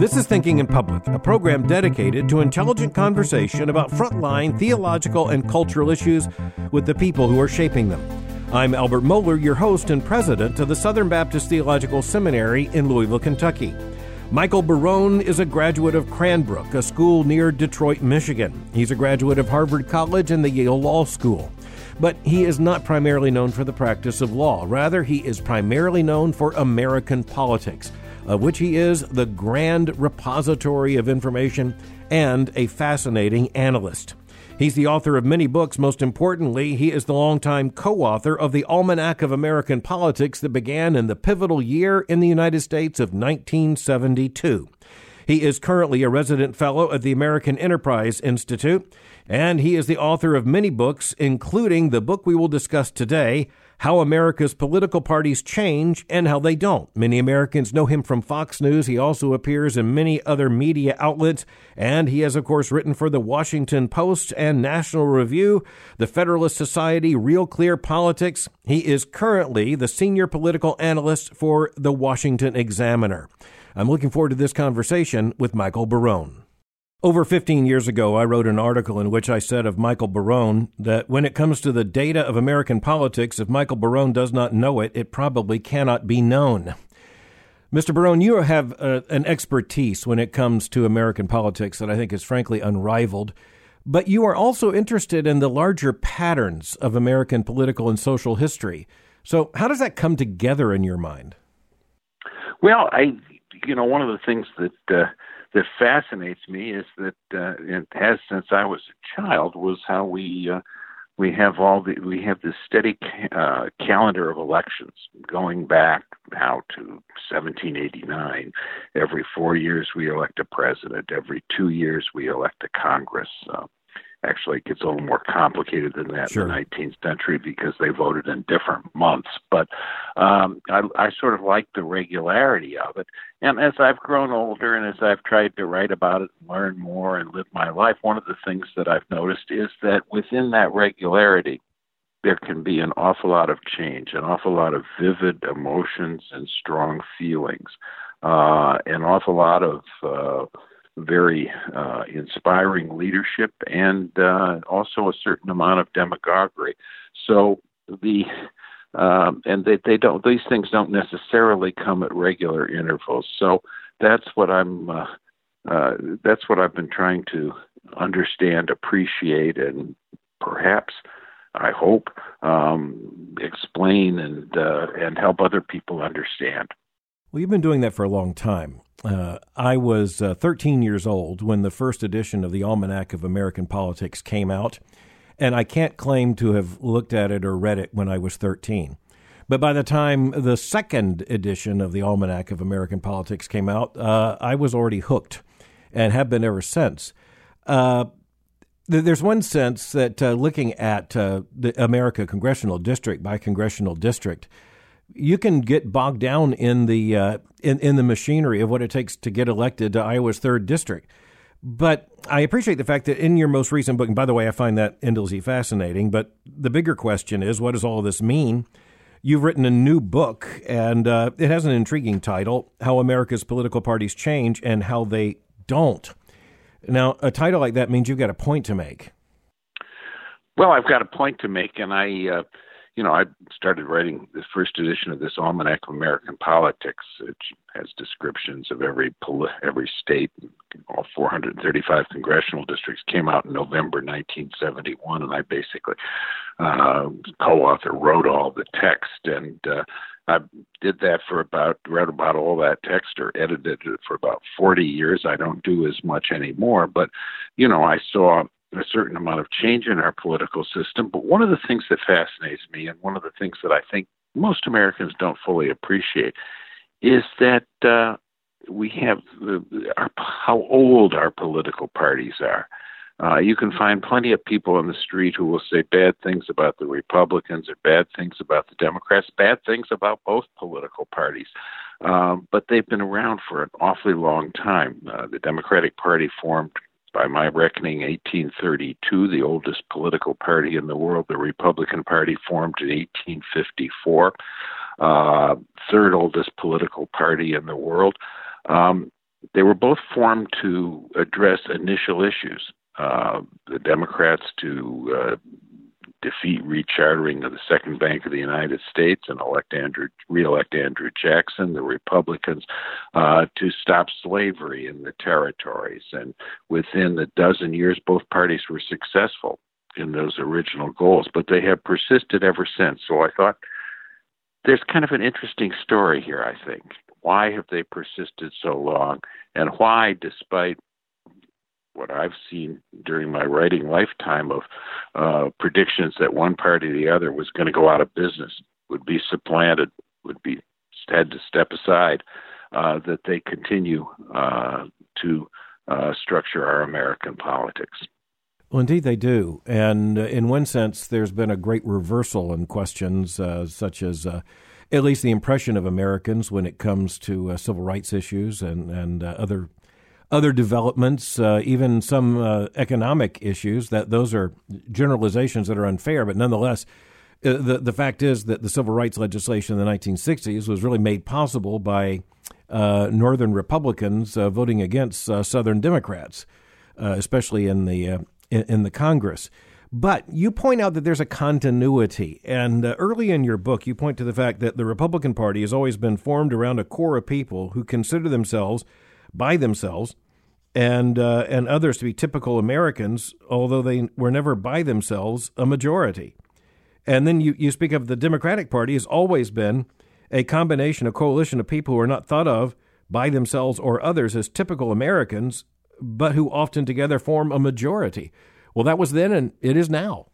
This is Thinking in Public, a program dedicated to intelligent conversation about frontline theological and cultural issues with the people who are shaping them. I'm Albert Mohler, your host and president of the Southern Baptist Theological Seminary in Louisville, Kentucky. Michael Barone is a graduate of Cranbrook, a school near Detroit, Michigan. He's a graduate of Harvard College and the Yale Law School. But he is not primarily known for the practice of law. Rather, he is primarily known for American politics of which he is the grand repository of information and a fascinating analyst. He's the author of many books. Most importantly, he is the longtime co author of the Almanac of American Politics that began in the pivotal year in the United States of 1972. He is currently a resident fellow at the American Enterprise Institute, and he is the author of many books, including the book we will discuss today, how America's political parties change and how they don't. Many Americans know him from Fox News. He also appears in many other media outlets, and he has, of course, written for the Washington Post and National Review, the Federalist Society, Real Clear Politics. He is currently the senior political analyst for the Washington Examiner. I'm looking forward to this conversation with Michael Barone. Over 15 years ago, I wrote an article in which I said of Michael Barone that when it comes to the data of American politics, if Michael Barone does not know it, it probably cannot be known. Mr. Barone, you have uh, an expertise when it comes to American politics that I think is frankly unrivaled, but you are also interested in the larger patterns of American political and social history. So, how does that come together in your mind? Well, I, you know, one of the things that uh, that fascinates me is that uh, it has since I was a child was how we uh, we have all the we have this steady uh, calendar of elections going back now to 1789. Every four years we elect a president. Every two years we elect a Congress. Uh, actually it gets a little more complicated than that sure. in the 19th century because they voted in different months. But um, I, I sort of like the regularity of it. And as I've grown older and as I've tried to write about it and learn more and live my life, one of the things that I've noticed is that within that regularity, there can be an awful lot of change, an awful lot of vivid emotions and strong feelings, uh, an awful lot of uh, very uh, inspiring leadership and uh, also a certain amount of demagoguery. So the um, and they, they don't these things don't necessarily come at regular intervals. So that's what I'm uh, uh, that's what I've been trying to understand, appreciate, and perhaps I hope um, explain and uh, and help other people understand. Well, you've been doing that for a long time. Uh, I was uh, 13 years old when the first edition of the Almanac of American Politics came out, and I can't claim to have looked at it or read it when I was 13. But by the time the second edition of the Almanac of American Politics came out, uh, I was already hooked and have been ever since. Uh, there's one sense that uh, looking at uh, the America congressional district by congressional district, you can get bogged down in the uh, in in the machinery of what it takes to get elected to Iowa's third district. But I appreciate the fact that in your most recent book, and by the way, I find that endlessly fascinating. But the bigger question is, what does all this mean? You've written a new book, and uh, it has an intriguing title: "How America's Political Parties Change and How They Don't." Now, a title like that means you've got a point to make. Well, I've got a point to make, and I. Uh you know, I started writing the first edition of this Almanac of American Politics, which has descriptions of every poli- every state, all 435 congressional districts. Came out in November 1971, and I basically uh, co-author wrote all the text, and uh, I did that for about read about all that text or edited it for about 40 years. I don't do as much anymore, but you know, I saw a certain amount of change in our political system. But one of the things that fascinates me, and one of the things that I think most Americans don't fully appreciate, is that uh, we have the, our, how old our political parties are. Uh, you can find plenty of people on the street who will say bad things about the Republicans or bad things about the Democrats, bad things about both political parties. Um, but they've been around for an awfully long time. Uh, the Democratic Party formed by my reckoning, 1832, the oldest political party in the world. The Republican Party formed in 1854. uh, third oldest political party in the world. Um, they were both formed to address initial issues. Uh, the Democrats to uh, defeat rechartering of the Second Bank of the United States and elect Andrew, re-elect Andrew Jackson. The Republicans uh, to stop slavery in the territories, and within the dozen years, both parties were successful in those original goals. But they have persisted ever since. So I thought there's kind of an interesting story here. I think why have they persisted so long, and why, despite what I've seen during my writing lifetime of uh, predictions that one party or the other was going to go out of business, would be supplanted, would be had to step aside, uh, that they continue uh, to uh, structure our American politics. Well, indeed, they do. And uh, in one sense, there's been a great reversal in questions uh, such as at least the impression of Americans when it comes to civil rights issues and, and other other developments, uh, even some uh, economic issues. That those are generalizations that are unfair, but nonetheless, uh, the the fact is that the civil rights legislation in the 1960s was really made possible by uh, Northern Republicans uh, voting against uh, Southern Democrats, especially in the in, in, the Congress. But you point out that there's a continuity, and early in your book, you point to the fact that the Republican Party has always been formed around a core of people who consider themselves by themselves and uh, and others to be typical Americans, although they were never by themselves a majority. And then you, you speak of the Democratic Party has always been a combination, a coalition of people who are not thought of by themselves or others as typical Americans, but who often together form a majority. Well, that was then, and it is now.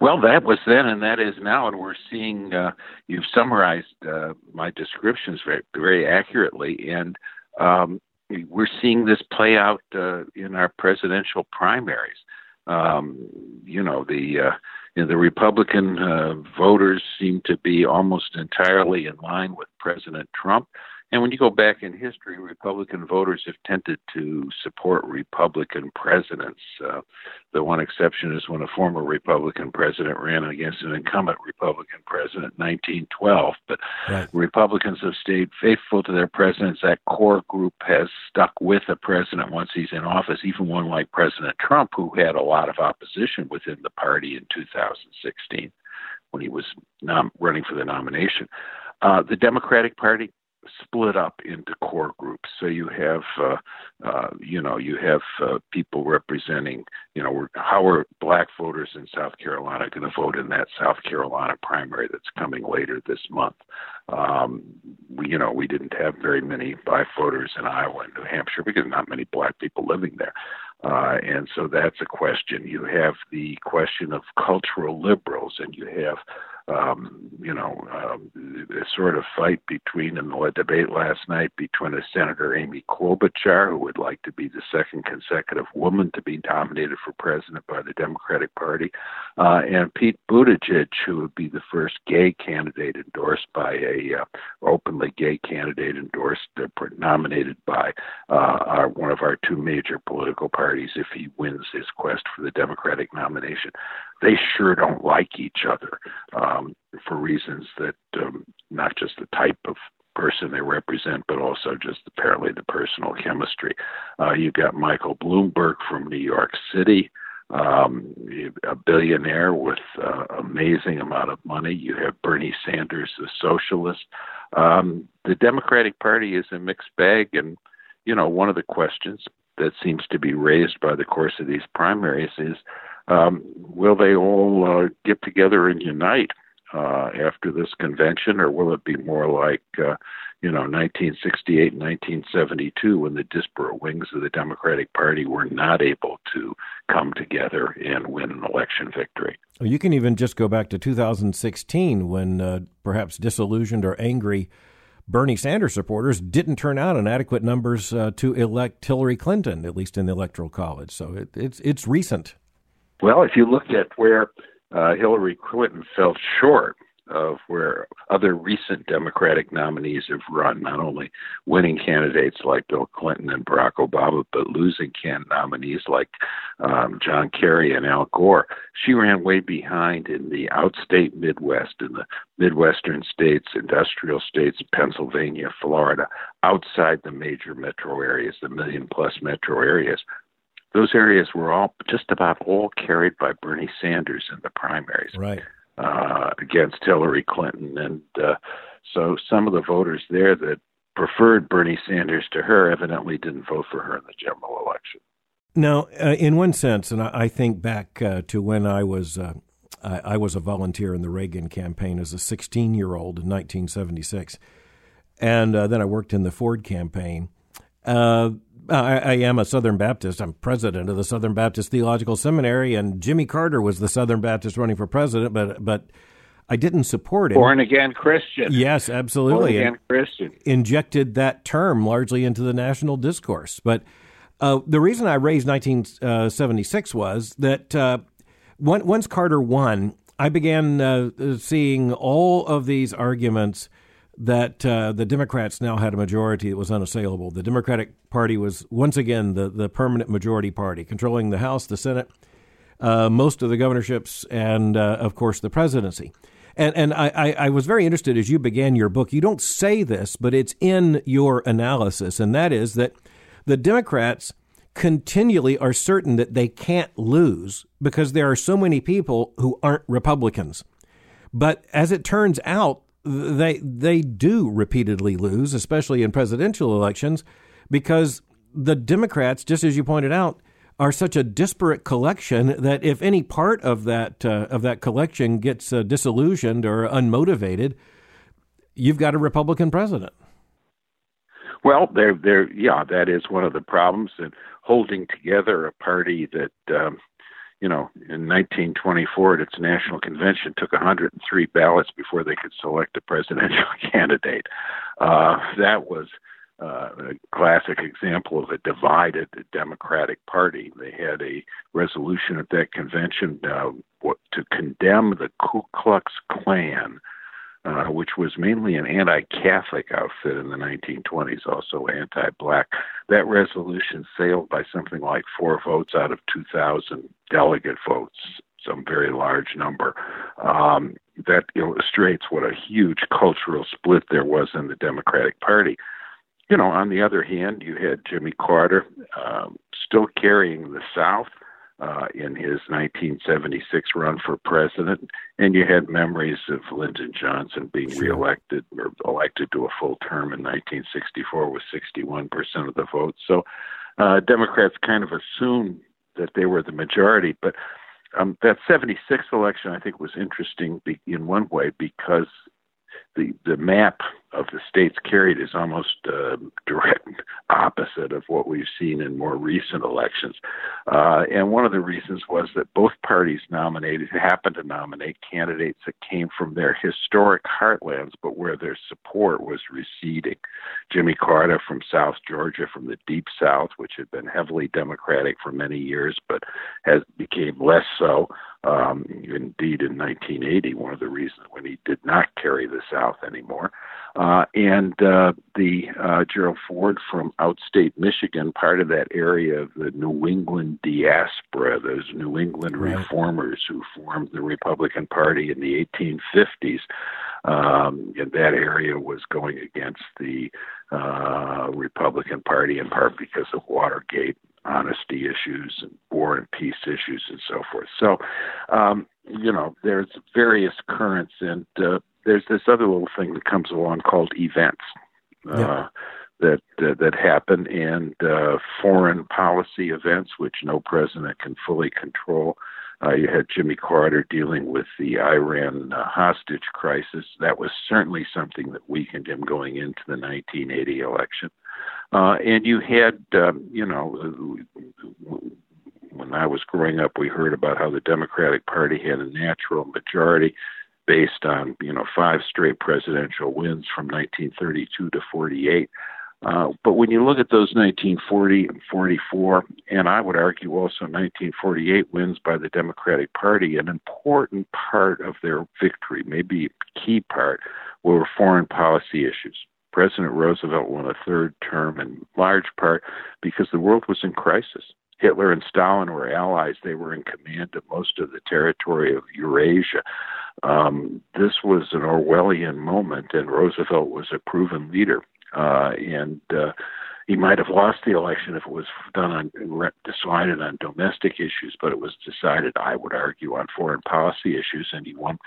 Well, that was then, and that is now, and we're seeing. Uh, you've summarized uh, my descriptions very, very accurately, and um, we're seeing this play out uh, in our presidential primaries. Um, you know, the uh, you know, the Republican uh, voters seem to be almost entirely in line with President Trump. And when you go back in history, Republican voters have tended to support Republican presidents. Uh, the one exception is when a former Republican president ran against an incumbent Republican president in 1912. But right. Republicans have stayed faithful to their presidents. That core group has stuck with a president once he's in office, even one like President Trump, who had a lot of opposition within the party in 2016 when he was nom- running for the nomination. Uh, the Democratic Party split up into core groups. So you have, uh, uh, you know, you have uh, people representing, you know, how are black voters in South Carolina going to vote in that South Carolina primary that's coming later this month? Um, we, you know, we didn't have very many black voters in Iowa and New Hampshire because not many black people living there. Uh, and so that's a question. You have the question of cultural liberals, and you have um, you know, um, the sort of fight between in the debate last night between a Senator Amy Klobuchar, who would like to be the second consecutive woman to be nominated for president by the Democratic Party, uh, and Pete Buttigieg, who would be the first gay candidate endorsed by a uh, openly gay candidate endorsed, uh, nominated by uh, our, one of our two major political parties if he wins his quest for the Democratic nomination they sure don't like each other um, for reasons that um, not just the type of person they represent, but also just apparently the personal chemistry. Uh, you've got Michael Bloomberg from New York City, um, a billionaire with uh, amazing amount of money. You have Bernie Sanders, the socialist. Um, the Democratic Party is a mixed bag, and you know one of the questions that seems to be raised by the course of these primaries is um, will they all uh, get together and unite uh, after this convention, or will it be more like, uh, you know, 1968 and 1972 when the disparate wings of the Democratic Party were not able to come together and win an election victory? Well, you can even just go back to 2016 when uh, perhaps disillusioned or angry Bernie Sanders supporters didn't turn out in adequate numbers uh, to elect Hillary Clinton, at least in the Electoral College. So it, it's it's recent. Well, if you look at where uh, Hillary Clinton fell short of where other recent Democratic nominees have run, not only winning candidates like Bill Clinton and Barack Obama, but losing can nominees like um, John Kerry and Al Gore. She ran way behind in the outstate Midwest, in the Midwestern states, industrial states, Pennsylvania, Florida, outside the major metro areas, the million plus metro areas those areas were all just about all carried by Bernie Sanders in the primaries, right, uh, against Hillary Clinton, and uh, so some of the voters there that preferred Bernie Sanders to her evidently didn't vote for her in the general election. Now, uh, in one sense, and I, I think back uh, to when I was. Uh, I, I was a volunteer in the Reagan campaign as a 16 year old in 1976. And uh, then I worked in the Ford campaign. Uh, I, I, am a Southern Baptist. I'm president of the Southern Baptist Theological Seminary, and Jimmy Carter was the Southern Baptist running for president, but but I didn't support him. Born again Christian. Yes, absolutely. Born again Christian. Injected that term largely into the national discourse. But uh, the reason I raised 1976 was that uh, once Carter won, I began uh, seeing all of these arguments that uh, the Democrats now had a majority that was unassailable. The Democratic Party was once again the, the permanent majority party, controlling the House, the Senate, uh, most of the governorships, and uh, of course the presidency. And and I, I, I, was very interested as you began your book. You don't say this, but it's in your analysis, and that is that the Democrats continually are certain that they can't lose because there are so many people who aren't Republicans. But as it turns out, they they do repeatedly lose, especially in presidential elections, because the Democrats, just as you pointed out, are such a disparate collection that if any part of that uh, of that collection gets uh, disillusioned or unmotivated, you've got a Republican president. Well, there, there, yeah, that is one of the problems, and holding together a party that um, you know, in 1924 at its national convention, took 103 ballots before they could select a presidential candidate. Uh, that was uh, a classic example of a divided Democratic Party. They had a resolution at that convention uh, to condemn the Ku Klux Klan uh, which was mainly an anti Catholic outfit in the 1920s, also anti black. That resolution sailed by something like four votes out of 2,000 delegate votes, some very large number. Um, that illustrates what a huge cultural split there was in the Democratic Party. You know, on the other hand, you had Jimmy Carter um, still carrying the South uh, in his 1976 run for president, and you had memories of Lyndon Johnson being sure. reelected or elected to a full term in 1964 with 61% of the votes. So uh, Democrats kind of assumed that they were the majority, but um, that 76 election I think was interesting be- in one way because the the map of the states carried is almost uh, direct opposite of what we've seen in more recent elections. Uh, and one of the reasons was that both parties nominated happened to nominate candidates that came from their historic heartlands, but where their support was receding. Jimmy Carter from South Georgia, from the Deep South, which had been heavily Democratic for many years, but has became less so. Um, indeed, in 1980, one of the reasons when he did not carry the South anymore. Uh, and uh, the uh, Gerald Ford from outstate Michigan, part of that area of the New England diaspora, those New England reformers who formed the Republican Party in the 1850s. Um, and that area was going against the uh, Republican Party in part because of Watergate honesty issues and war and peace issues and so forth. So, um, you know, there's various currents, and uh, there's this other little thing that comes along called events. Uh, yeah. That uh, that happen and uh, foreign policy events, which no president can fully control. Uh, you had Jimmy Carter dealing with the Iran uh, hostage crisis. That was certainly something that weakened him going into the 1980 election. Uh, and you had, um, you know, when I was growing up, we heard about how the Democratic Party had a natural majority based on, you know, five straight presidential wins from 1932 to 48. Uh, but when you look at those 1940 and 44, and I would argue also 1948 wins by the Democratic Party, an important part of their victory, maybe a key part, were foreign policy issues. President Roosevelt won a third term in large part because the world was in crisis. Hitler and Stalin were allies. They were in command of most of the territory of Eurasia. Um, this was an Orwellian moment, and Roosevelt was a proven leader. Uh, and uh, he might have lost the election if it was done on decided on domestic issues, but it was decided, I would argue, on foreign policy issues, and he won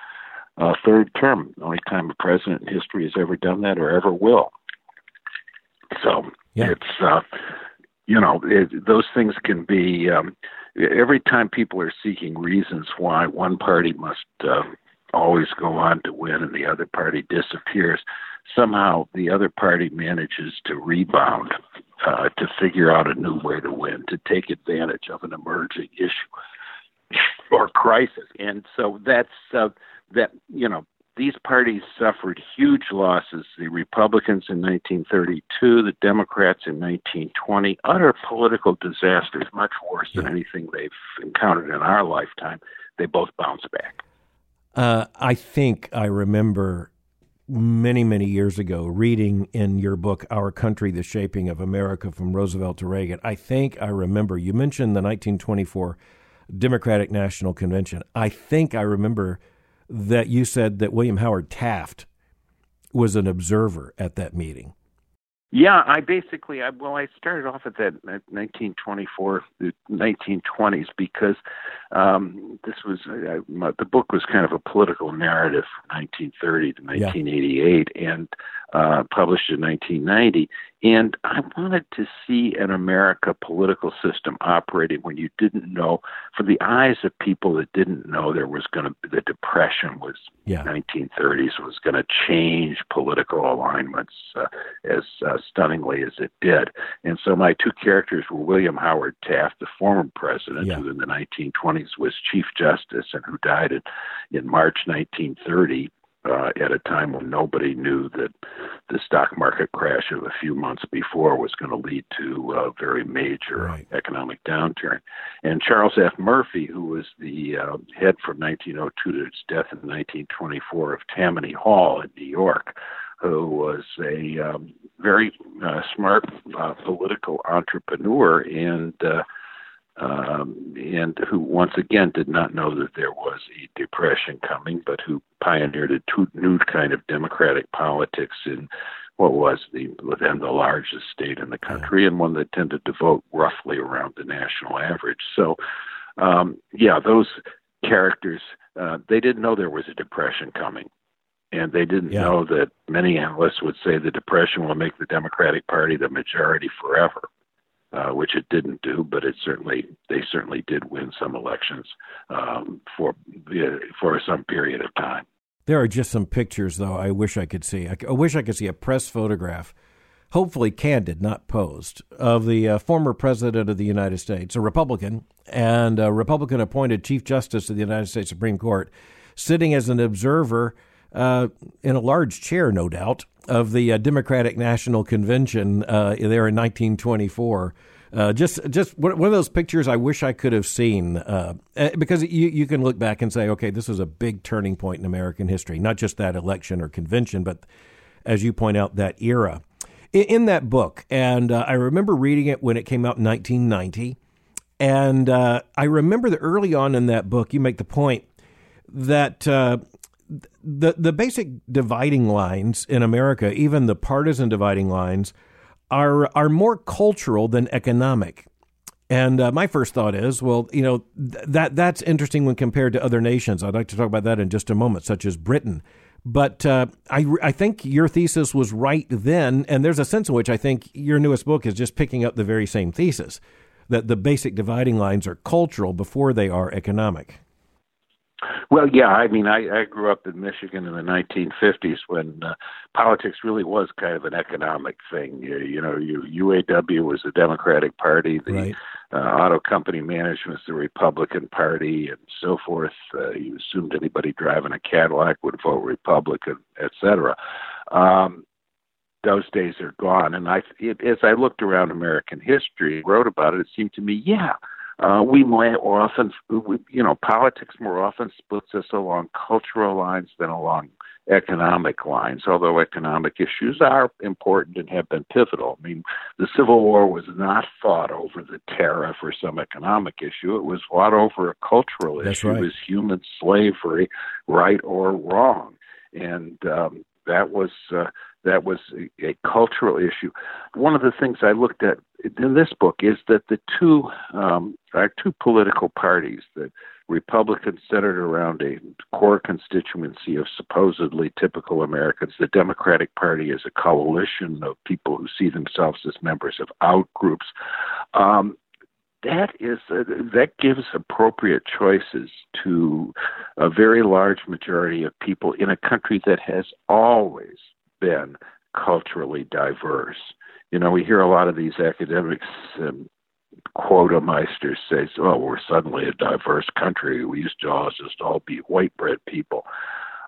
a third term. The only time a president in history has ever done that or ever will. So yeah. it's uh, you know it, those things can be um, every time people are seeking reasons why one party must uh, always go on to win and the other party disappears somehow the other party manages to rebound uh, to figure out a new way to win to take advantage of an emerging issue or crisis and so that's uh, that you know these parties suffered huge losses. The Republicans in 1932, the Democrats in 1920, utter political disasters, much worse than anything they've encountered in our lifetime. They both bounced back. Uh, I think I remember many, many years ago reading in your book, Our Country, The Shaping of America from Roosevelt to Reagan. I think I remember you mentioned the 1924 Democratic National Convention. I think I remember that you said that William Howard Taft was an observer at that meeting. Yeah, I basically, I, well, I started off at that 1924, the 1920s, because um, this was uh, my, the book was kind of a political narrative from 1930 to 1988, yeah. and uh, published in 1990. And I wanted to see an America political system operating when you didn't know, for the eyes of people that didn't know there was going to be the Depression was yeah. 1930s was going to change political alignments uh, as uh, stunningly as it did. And so my two characters were William Howard Taft, the former president, yeah. who in the 1920s was Chief Justice and who died in, in March 1930 uh, at a time when nobody knew that the stock market crash of a few months before was going to lead to a very major right. economic downturn. And Charles F. Murphy, who was the uh, head from 1902 to its death in 1924 of Tammany Hall in New York, who was a um, very uh, smart uh, political entrepreneur and uh, um, and who once again did not know that there was a depression coming, but who pioneered a new kind of democratic politics in what was the then the largest state in the country and one that tended to vote roughly around the national average. So, um, yeah, those characters uh, they didn't know there was a depression coming. And they didn't yeah. know that many analysts would say the depression will make the Democratic Party the majority forever uh, which it didn't do, but it certainly they certainly did win some elections um, for for some period of time. There are just some pictures, though. I wish I could see. I wish I could see a press photograph, hopefully candid, not posed, of the uh, former president of the United States, a Republican, and a Republican appointed Chief Justice of the United States Supreme Court, sitting as an observer uh, in a large chair, no doubt, of the uh, Democratic National Convention uh, there in 1924. Uh, just, just one of those pictures I wish I could have seen uh, eh, because you you can look back and say, okay, this was a big turning point in American history, not just that election or convention, but as you point out, that era. In, in that book, and uh, I remember reading it when it came out in 1990, and uh, I remember that early on in that book, you make the point that the the basic dividing lines in America, even the partisan dividing lines, are are more cultural than economic. And uh, my first thought is, well, you know, th- that that's interesting when compared to other nations. I'd like to talk about that in just a moment, such as Britain. But uh, I, I think your thesis was right then, and there's a sense in which I think your newest book is just picking up the very same thesis that the basic dividing lines are cultural before they are economic. Well, yeah, I mean, I, I grew up in Michigan in the 1950s when uh, politics really was kind of an economic thing. You, you know, you, UAW was the Democratic Party, the right. uh, auto company management was the Republican Party, and so forth. Uh, you assumed anybody driving a Cadillac would vote Republican, et cetera. Um, those days are gone. And I, it, as I looked around American history, wrote about it, it seemed to me, yeah, uh, we more often, we, you know, politics more often splits us along cultural lines than along economic lines, although economic issues are important and have been pivotal. I mean, the Civil War was not fought over the tariff or some economic issue. It was fought over a cultural That's issue. Right. Is human slavery right or wrong? And um, that was uh, that was a, a, cultural issue. One of the things I looked at in this book is that the two um, are two political parties that Republicans centered around a core constituency of supposedly typical Americans. The Democratic Party is a coalition of people who see themselves as members of out groups. Um, that is uh, that gives appropriate choices to a very large majority of people in a country that has always been culturally diverse. You know, we hear a lot of these academics um, quota meisters say, "Oh, we're suddenly a diverse country. We used to all just all be white bread people."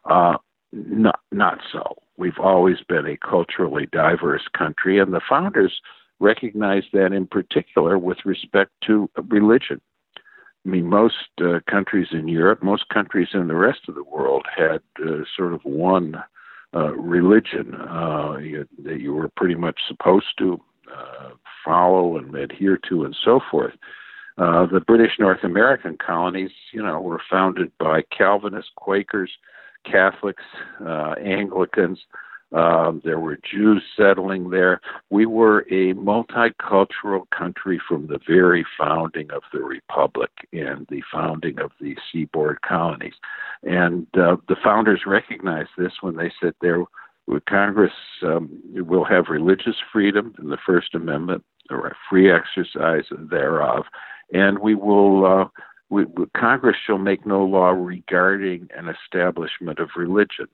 Uh, not not so. We've always been a culturally diverse country, and the founders recognized that in particular with respect to religion. I mean, most uh, countries in Europe, most countries in the rest of the world had uh, sort of one uh, religion uh, you, that you were pretty much supposed to uh, follow and adhere to, and so forth. Uh, the British North American colonies, you know, were founded by Calvinists, Quakers, Catholics, Anglicans, um, there were Jews settling there. We were a multicultural country from the very founding of the Republic and the founding of the seaboard colonies. And uh, the founders recognized this when they said there Congress um, will have religious freedom in the First Amendment, or free exercise thereof, and we will. Uh, we, Congress shall make no law regarding an establishment of religion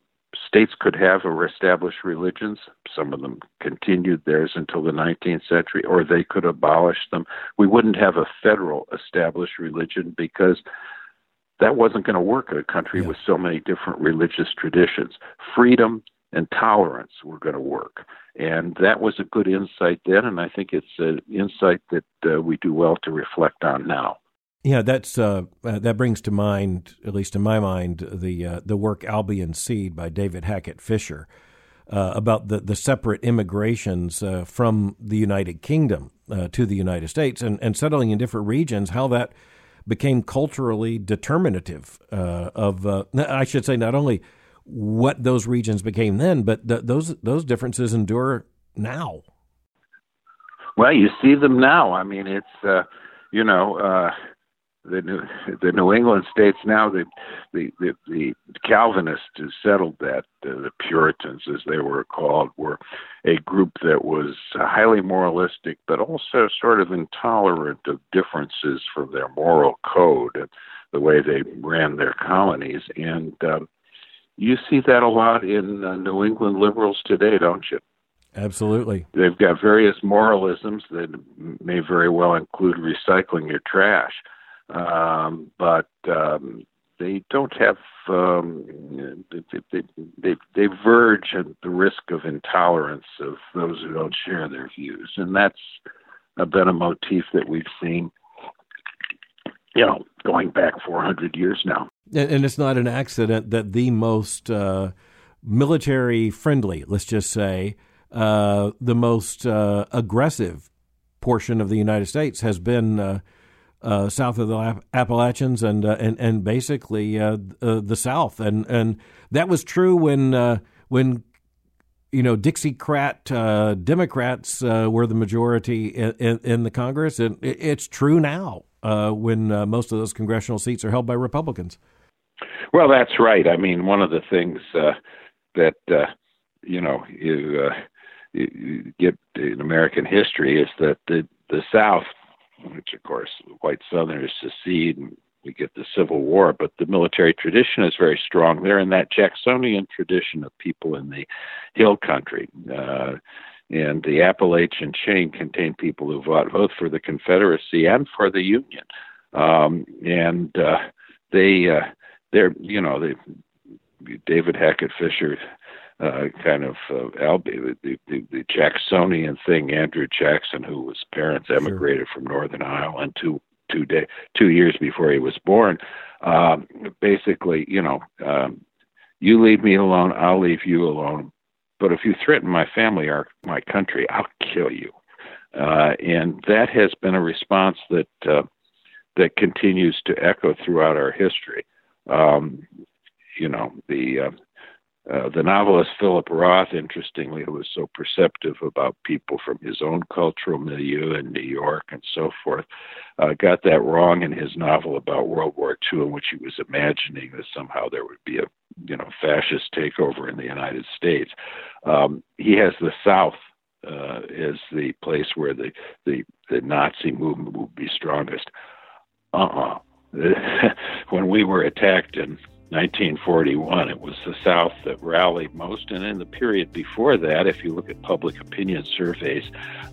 states could have or establish religions. Some of them continued theirs until the 19th century, or they could abolish them. We wouldn't have a federal established religion because that wasn't going to work in a country yeah. with so many different religious traditions. Freedom and tolerance were going to work. And that was a good insight then, and I think it's an insight that uh, we do well to reflect on now. Yeah, that's uh, uh, that brings to mind, at least in my mind, the uh, the work Albion Seed by David Hackett Fischer uh, about the, the separate immigrations uh, from the United Kingdom to the United States and, and settling in different regions, how that became culturally determinative of, I should say, not only what those regions became then, but th- those those differences endure now. Well, you see them now. I mean, it's you know the New the New England states now the the the, the Calvinists who settled that uh, the Puritans as they were called were a group that was highly moralistic but also sort of intolerant of differences from their moral code and the way they ran their colonies and um, you see that a lot in uh, New England liberals today don't you Absolutely. They've got various moralisms that may very well include recycling your trash um, but um, they don't have um, they, they, they, they verge at the risk of intolerance of those who don't share their views, and that's been a motif that we've seen, you know, going back 400 years now. And it's not an accident that the most uh, military friendly, let's just say, uh, the most uh, aggressive portion of the United States has been uh, uh, south of the Appalachians and uh, and and basically uh, uh, the South, and and that was true when uh, when you know Dixiecrat uh, Democrats were the majority in, in, in, the Congress, and it's true now when most of those congressional seats are held by Republicans. Well, that's right. I mean, one of the things that uh, you know you, uh, you get in American history is that the the South which of course white Southerners secede and we get the Civil War, but the military tradition is very strong there, and that Jacksonian tradition of people in the hill country. Uh, and the Appalachian chain contained people who fought both for the Confederacy and for the Union. Um, and uh, they, uh, they're, you know, they, David Hackett Fischer uh, kind of uh, the, the, the Jacksonian thing. Andrew Jackson, who was parents emigrated sure. from Northern Ireland two two day two years before he was born. Um, basically, you know, um, you leave me alone, I'll leave you alone. But if you threaten my family or my country, I'll kill you. Uh, and that has been a response that uh, that continues to echo throughout our history. Um, you know, the uh, uh, the novelist Philip Roth, interestingly, who was so perceptive about people from his own cultural milieu in New York and so forth, uh, got that wrong in his novel about World War II, in which he was imagining that somehow there would be a you know fascist takeover in the United States. Um, he has the South uh, as the place where the, the the Nazi movement would be strongest. Uh-uh. when we were attacked in 1941. It was the South that rallied most, and in the period before that, if you look at public opinion surveys,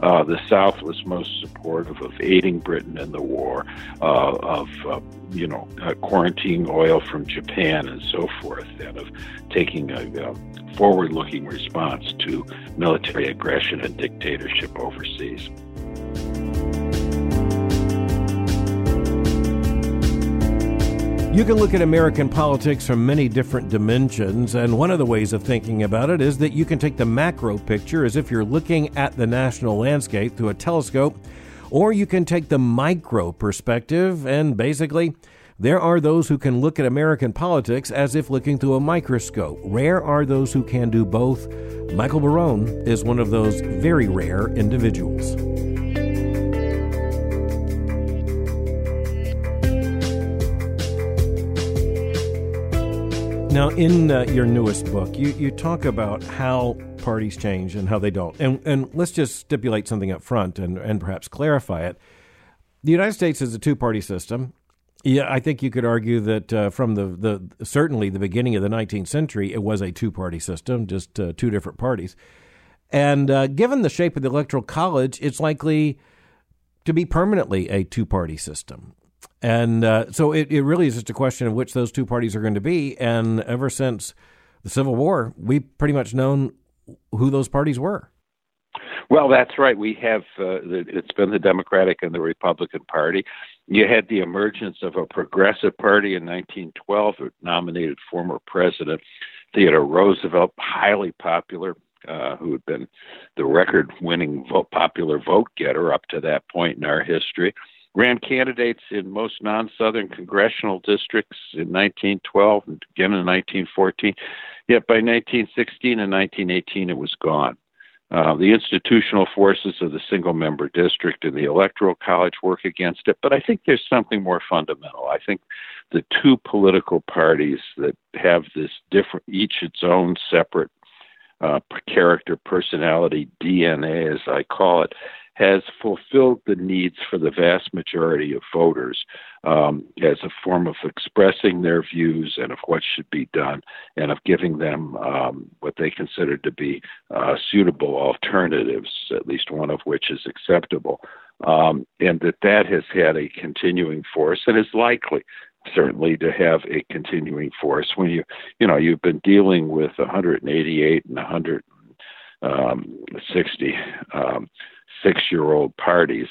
uh, the South was most supportive of aiding Britain in the war, uh, of uh, you know uh, quarantining oil from Japan and so forth, and of taking a, a forward-looking response to military aggression and dictatorship overseas. You can look at American politics from many different dimensions, and one of the ways of thinking about it is that you can take the macro picture as if you're looking at the national landscape through a telescope, or you can take the micro perspective, and basically, there are those who can look at American politics as if looking through a microscope. Rare are those who can do both. Michael Barone is one of those very rare individuals. Now, in uh, your newest book, you, you talk about how parties change and how they don't. And, and let's just stipulate something up front and, and perhaps clarify it. The United States is a two party system. Yeah, I think you could argue that uh, from the, the certainly the beginning of the 19th century, it was a two party system, just uh, two different parties. And uh, given the shape of the Electoral College, it's likely to be permanently a two party system. And uh, so it, it really is just a question of which those two parties are going to be. And ever since the Civil War, we've pretty much known who those parties were. Well, that's right. We have uh, it's been the Democratic and the Republican Party. You had the emergence of a progressive party in 1912 that nominated former President Theodore Roosevelt, highly popular, uh, who had been the record-winning vote, popular vote getter up to that point in our history ran candidates in most non-southern congressional districts in 1912 and again in 1914. Yet by 1916 and 1918, it was gone. Uh, the institutional forces of the single member district and the electoral college work against it, but I think there's something more fundamental. I think the two political parties that have this different, each its own separate uh, character, personality, DNA, as I call it, has fulfilled the needs for the vast majority of voters um, as a form of expressing their views and of what should be done and of giving them um, what they consider to be uh, suitable alternatives, at least one of which is acceptable. Um, and that that has had a continuing force and is likely certainly to have a continuing force when you you know you've been dealing with 188 and 160 um, six year old parties.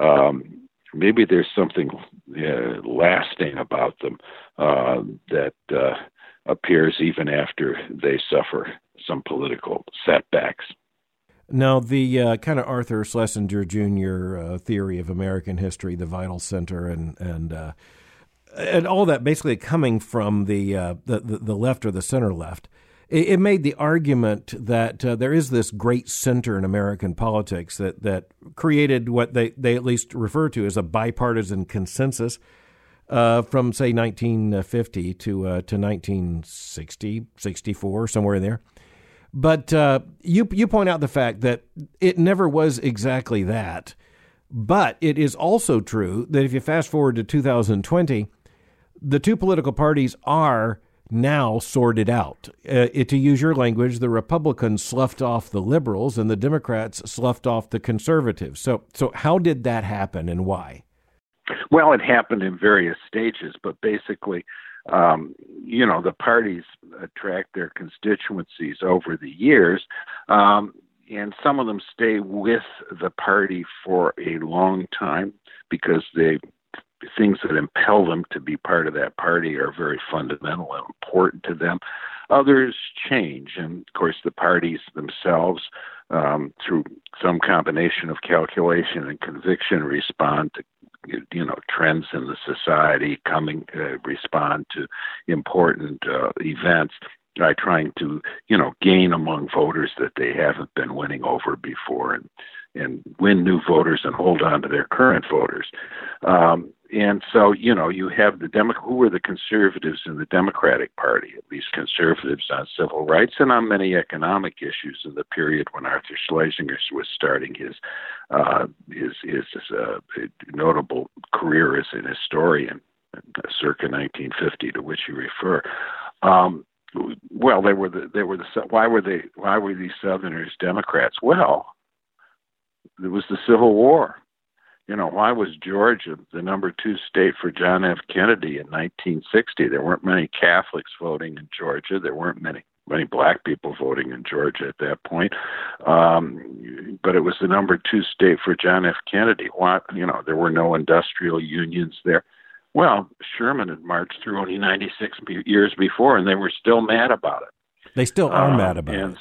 Um, maybe there's something uh, lasting about them uh, that uh, appears even after they suffer some political setbacks. Now, the uh, kind of Arthur Schlesinger Jr. Uh, theory of American history, the vital center, and and uh, and all that basically coming from the, the the left or the center left it, made the argument that uh, there is this great center in American politics that, that created what they, they at least refer to as a bipartisan consensus uh, from, say, 1950 to, uh, to 1960, 64, somewhere in there. But uh, you, you point out the fact that it never was exactly that. But it is also true that if you fast forward to 2020, the two political parties are now sorted out. Uh, to use your language, the Republicans sloughed off the liberals and the Democrats sloughed off the conservatives. So, so how did that happen and why? Well, it happened in various stages, but basically, um, you know the parties attract their constituencies over the years. Um, and some of them stay with the party for a long time because they things that impel them to be part of that party are very fundamental and important to them. Others change, and of course, the parties themselves, um, through some combination of calculation and conviction, respond to you know trends in the society, coming uh, respond to important uh, events by trying to you know gain among voters that they haven't been winning over before and and win new voters and hold on to their current voters. Um, and so, you know, you have the Demo- who were the conservatives in the Democratic Party, at least conservatives on civil rights and on many economic issues in the period when Arthur Schlesinger was starting his uh, his his uh, notable career as an historian, circa 1950, to which you refer. Um, well, they were the they were the why were they why were these Southerners Democrats? Well, it was the Civil War. You know, why was Georgia the number two state for John F. Kennedy in 1960? There weren't many Catholics voting in Georgia. There weren't many many black people voting in Georgia at that point. Um, but it was the number two state for John F. Kennedy. Why? You know, there were no industrial unions there. Well, Sherman had marched through only 96 years before, and they were still mad about it. They still are uh, mad about it.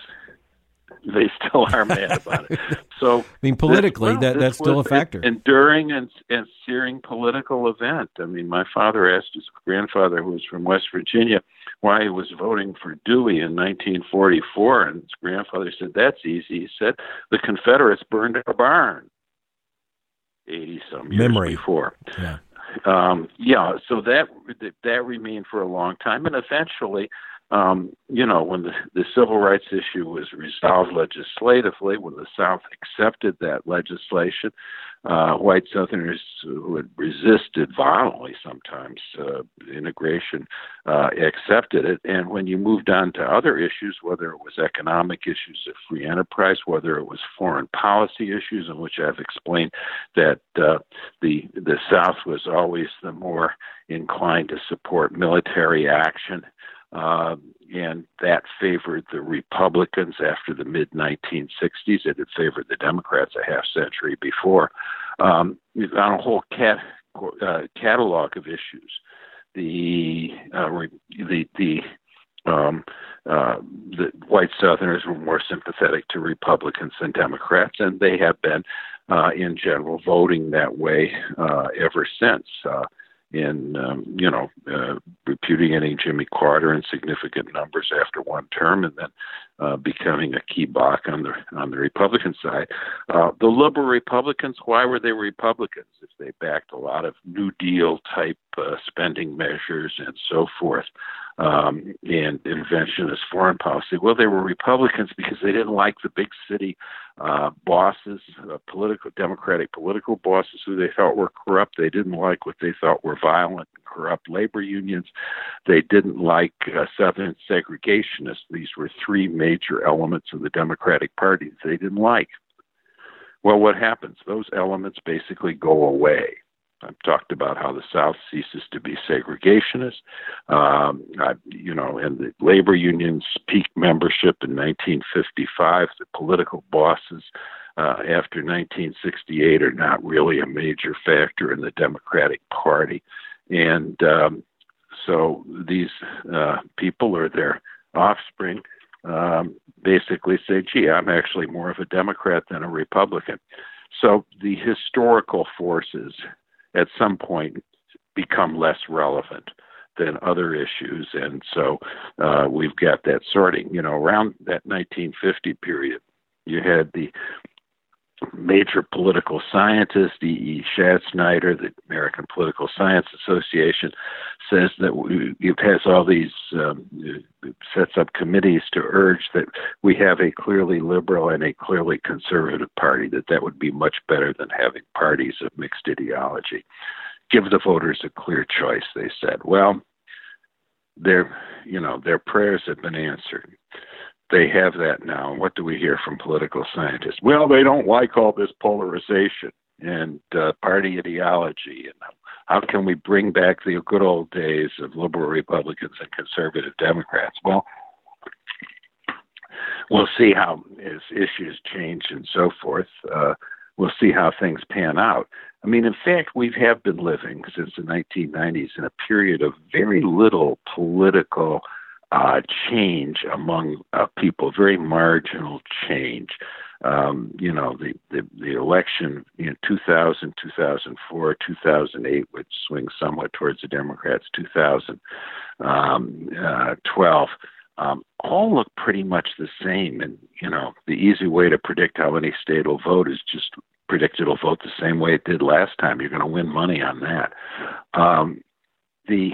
They still are mad about it. So, I mean, politically, this, well, that that's still a factor. Enduring and, and searing political event. I mean, my father asked his grandfather, who was from West Virginia, why he was voting for Dewey in 1944, and his grandfather said, "That's easy." He said, "The Confederates burned a barn." 80 some years Memory. before. Yeah um, yeah, so that that remained for a long time, and eventually, um, you know, when the, the civil rights issue was resolved legislatively, when the South accepted that legislation, uh, white Southerners who had resisted violently sometimes uh, integration uh, accepted it. And when you moved on to other issues, whether it was economic issues of free enterprise, whether it was foreign policy issues, in which I've explained that uh, the the South was always the more inclined to support military action. Uh, and that favored the Republicans after the mid 1960s. It had favored the Democrats a half century before. Um, on a whole cat, uh, catalog of issues, the uh, the the um, uh, the white Southerners were more sympathetic to Republicans than Democrats, and they have been, uh, in general, voting that way uh, ever since. Uh, in um, you know uh, repudiating Jimmy Carter in significant numbers after one term, and then uh, becoming a key bloc on the on the Republican side. Uh, the liberal Republicans, why were they Republicans if they backed a lot of New Deal type uh, spending measures and so forth? um, and interventionist foreign policy. Well, they were Republicans because they didn't like the big city uh, bosses, uh, political Democratic political bosses who they thought were corrupt. They didn't like what they thought were violent, corrupt labor unions. They didn't like uh, Southern segregationists. These were three major elements of the Democratic Party they didn't like. Well, what happens? Those elements basically go away. I've talked about how the South ceases to be segregationist. Um, I, you know, and the labor unions peak membership in 1955. The political bosses uh, after 1968 are not really a major factor in the Democratic Party, and um, so these uh, people or their offspring um, basically say, "Gee, I'm actually more of a Democrat than a Republican." So the historical forces at some point become less relevant than other issues. And so uh, we've got that sorting. You know, around that 1950 period, you had the major political scientist, E. E. Schattschneider, the American Political Science Association, says that we, it has all these, um, sets up committees to urge that we have a clearly liberal and a clearly conservative party, that that would be much better than having parties of mixed ideology. Give the voters a clear choice, they said. Well, their, you know, their prayers have been answered they have that now. What do we hear from political scientists? Well, they don't like all this polarization and uh, party ideology and how can we bring back the good old days of liberal Republicans and conservative Democrats? Well, we'll see how as issues change and so forth. Uh, we'll see how things pan out. I mean, in fact, we have been living since the 1990s in a period of very little political uh, change among uh, people, very marginal change. Um, you know, the, the, the election in 2000, 2004, 2008 would swing somewhat towards the Democrats. 2012, um, uh, um, all look pretty much the same. And, you know, the easy way to predict how any state will vote is just predict it'll vote the same way it did last time. You're going to win money on that. Um, the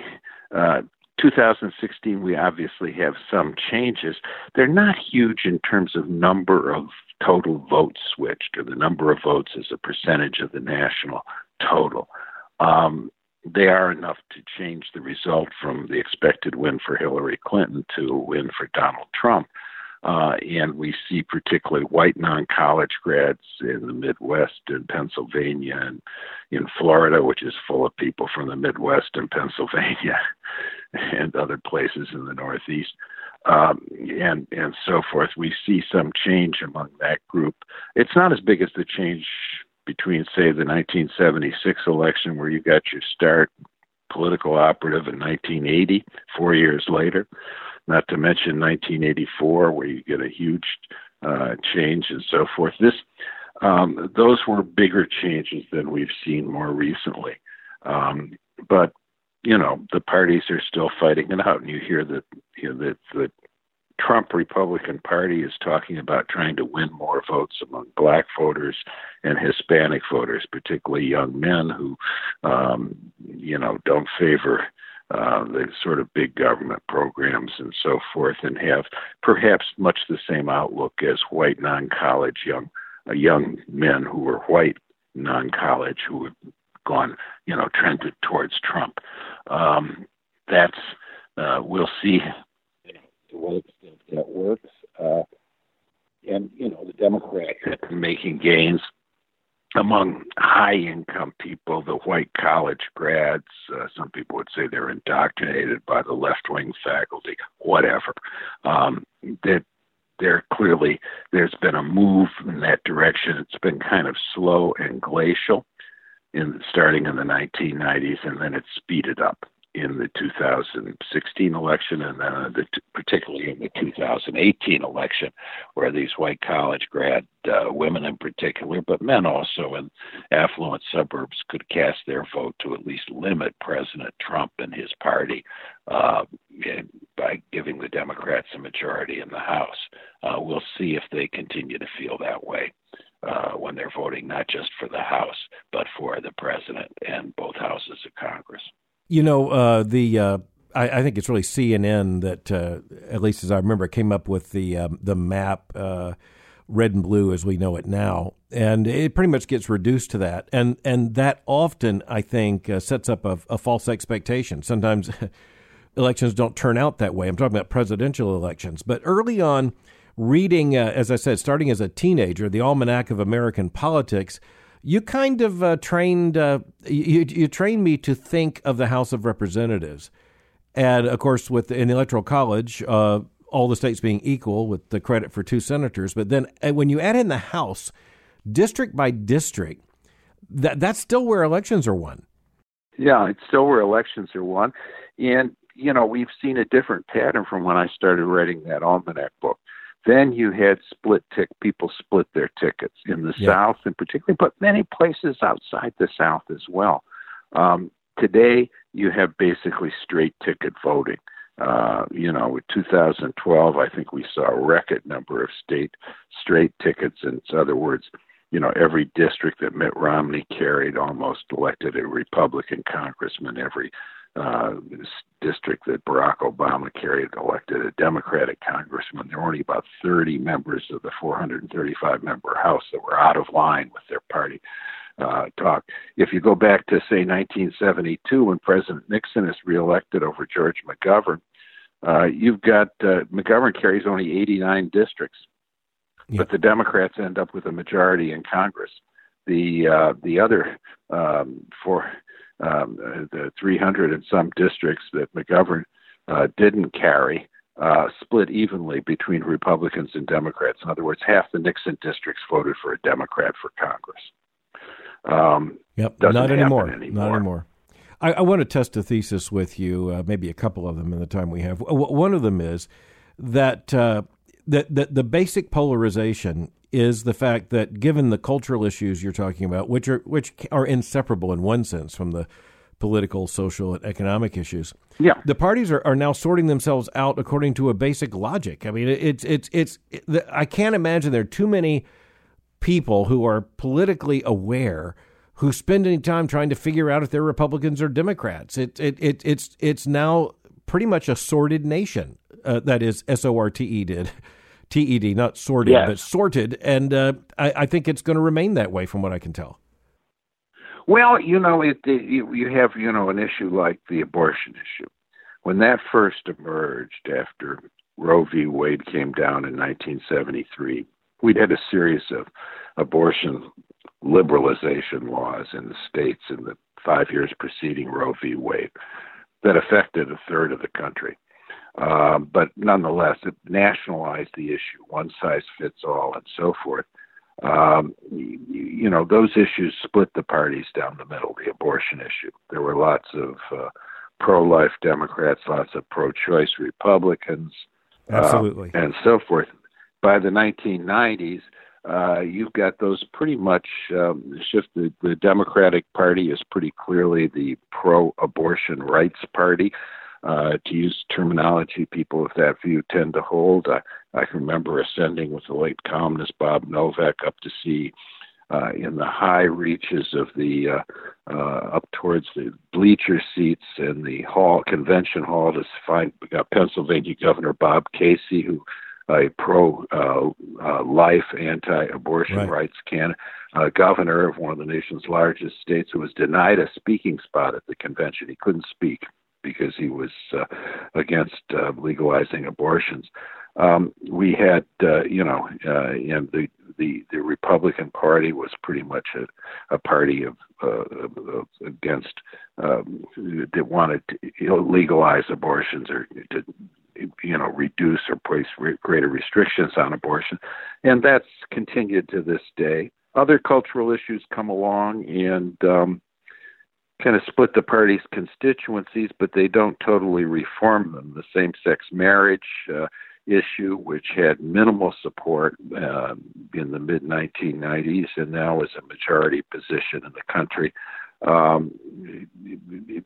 uh, 2016, we obviously have some changes. They're not huge in terms of number of total votes switched or the number of votes as a percentage of the national total. Um, they are enough to change the result from the expected win for Hillary Clinton to a win for Donald Trump. Uh, and we see particularly white non-college grads in the Midwest and Pennsylvania and in Florida, which is full of people from the Midwest and Pennsylvania and other places in the Northeast, um, and and so forth. We see some change among that group. It's not as big as the change between, say, the 1976 election, where you got your start political operative in 1980, four years later not to mention 1984, where you get a huge uh, change and so forth. This, um, those were bigger changes than we've seen more recently. Um, but you know, the parties are still fighting it out, and you hear that you know that the Trump Republican Party is talking about trying to win more votes among black voters and Hispanic voters, particularly young men who, um, you know, don't favor uh, the sort of big government programs and so forth, and have perhaps much the same outlook as white non-college young uh, young men who were white non-college who have gone, you know, trended towards Trump. Um, that's uh, we'll see to what extent that works. Uh, and you know, the Democrats have been making gains among high income people, the white college grads, uh, some people would say they're indoctrinated by the left wing faculty, whatever. Um, that there clearly there's been a move in that direction. It's been kind of slow and glacial in starting in the 1990s, and then it's speeded up in the 2016 election and then the, particularly in the 2018 election, where these white college grad uh, women in particular, but men also in affluent suburbs could cast their vote to at least limit President Trump and his party uh, by giving the Democrats a majority in the House. Uh, we'll see if they continue to feel that way. Uh, when they're voting not just for the House, but for the president and both houses of Congress. You know, uh, the uh, I, I, think it's really CNN that, uh, at least as I remember, came up with the um, the map, uh, red and blue as we know it now, and it pretty much gets reduced to that, and and that often I think uh, sets up a, a false expectation. Sometimes elections don't turn out that way. I'm talking about presidential elections, but early on, reading, uh, as I said, starting as a teenager, the Almanac of American Politics you kind of uh, trained uh, you, you trained me to think of the House of Representatives, and of course, with in the Electoral College, uh, all the states being equal, with the credit for two senators. But then uh, when you add in the House, district by district, that that's still where elections are won. Yeah, it's still where elections are won, and you know we've seen a different pattern from when I started writing that almanac book. Then you had split tick people split their tickets in the yeah. South in particular, but many places outside the South as well. Um, today you have basically straight ticket voting. Uh, you know, with 2012, I think we saw a record number of state straight tickets. In other words, you know, every district that Mitt Romney carried almost elected a Republican congressman. Every uh, district that Barack Obama carried elected a Democratic congressman. There were only about 30 members of the 435 member House that were out of line with their party uh, talk. If you go back to, say, 1972, when President Nixon is reelected over George McGovern, uh, you've got uh, McGovern carries only 89 districts, yeah. but the Democrats end up with a majority in Congress. The uh, the other um, for um, the 300 and some districts that McGovern uh, didn't carry uh, split evenly between Republicans and Democrats. In other words, half the Nixon districts voted for a Democrat for Congress. Um, yep, not anymore. anymore. Not anymore. I, I, want to test a thesis with you, uh, maybe a couple of them in the time we have. One of them is that uh, that, that the basic polarization is the fact that given the cultural issues you're talking about, which are which are inseparable in one sense from the political, social, and economic issues. Yeah, the parties are, are now sorting themselves out according to a basic logic. I mean, it's it's it's. It, I can't imagine there are too many people who are politically aware who spend any time trying to figure out if they're Republicans or Democrats. It it, it it's it's now pretty much a sorted nation. Uh, that is S O R T E did. T E D, not sorted, yes. but sorted. And uh, I, I, think it's going to remain that way from what I can tell. Well, you know, it, it, you have, you know, an issue like the abortion issue. When that first emerged after Roe v. Wade came down in 1973, we'd had a series of abortion liberalization laws in the states in the five years preceding Roe v. Wade that affected a third of the country. Um, but nonetheless, it nationalized the issue, one size fits all, and so forth. Um, you, you, know, those issues split the parties down the middle. The abortion issue. There were lots of uh, pro-life Democrats, lots of pro-choice Republicans, uh, absolutely, uh, and so forth. By the 1990s, uh, you've got those pretty much um, shifted. The Democratic Party is pretty clearly the pro-abortion rights party uh, to use terminology people of that view tend to hold. I, I can remember ascending with the late columnist Bob Novak up to see uh, in the high reaches of the uh, uh, up towards the bleacher seats in the hall convention hall to find uh, Pennsylvania Governor Bob Casey, who a pro uh, uh, life anti abortion right. rights can uh, governor of one of the nation's largest states who was denied a speaking spot at the convention. He couldn't speak because he was uh, against uh, legalizing abortions. Um, we had, uh, you know, uh, and the, the the Republican Party was pretty much a, a party of, uh, of against um, that wanted to legalize abortions or to you know reduce or place re- greater restrictions on abortion, and that's continued to this day. Other cultural issues come along, and um, kind of split the party's constituencies, but they don't totally reform them. The same sex marriage uh, issue, which had minimal support uh, in the mid 1990s and now is a majority position in the country. Um,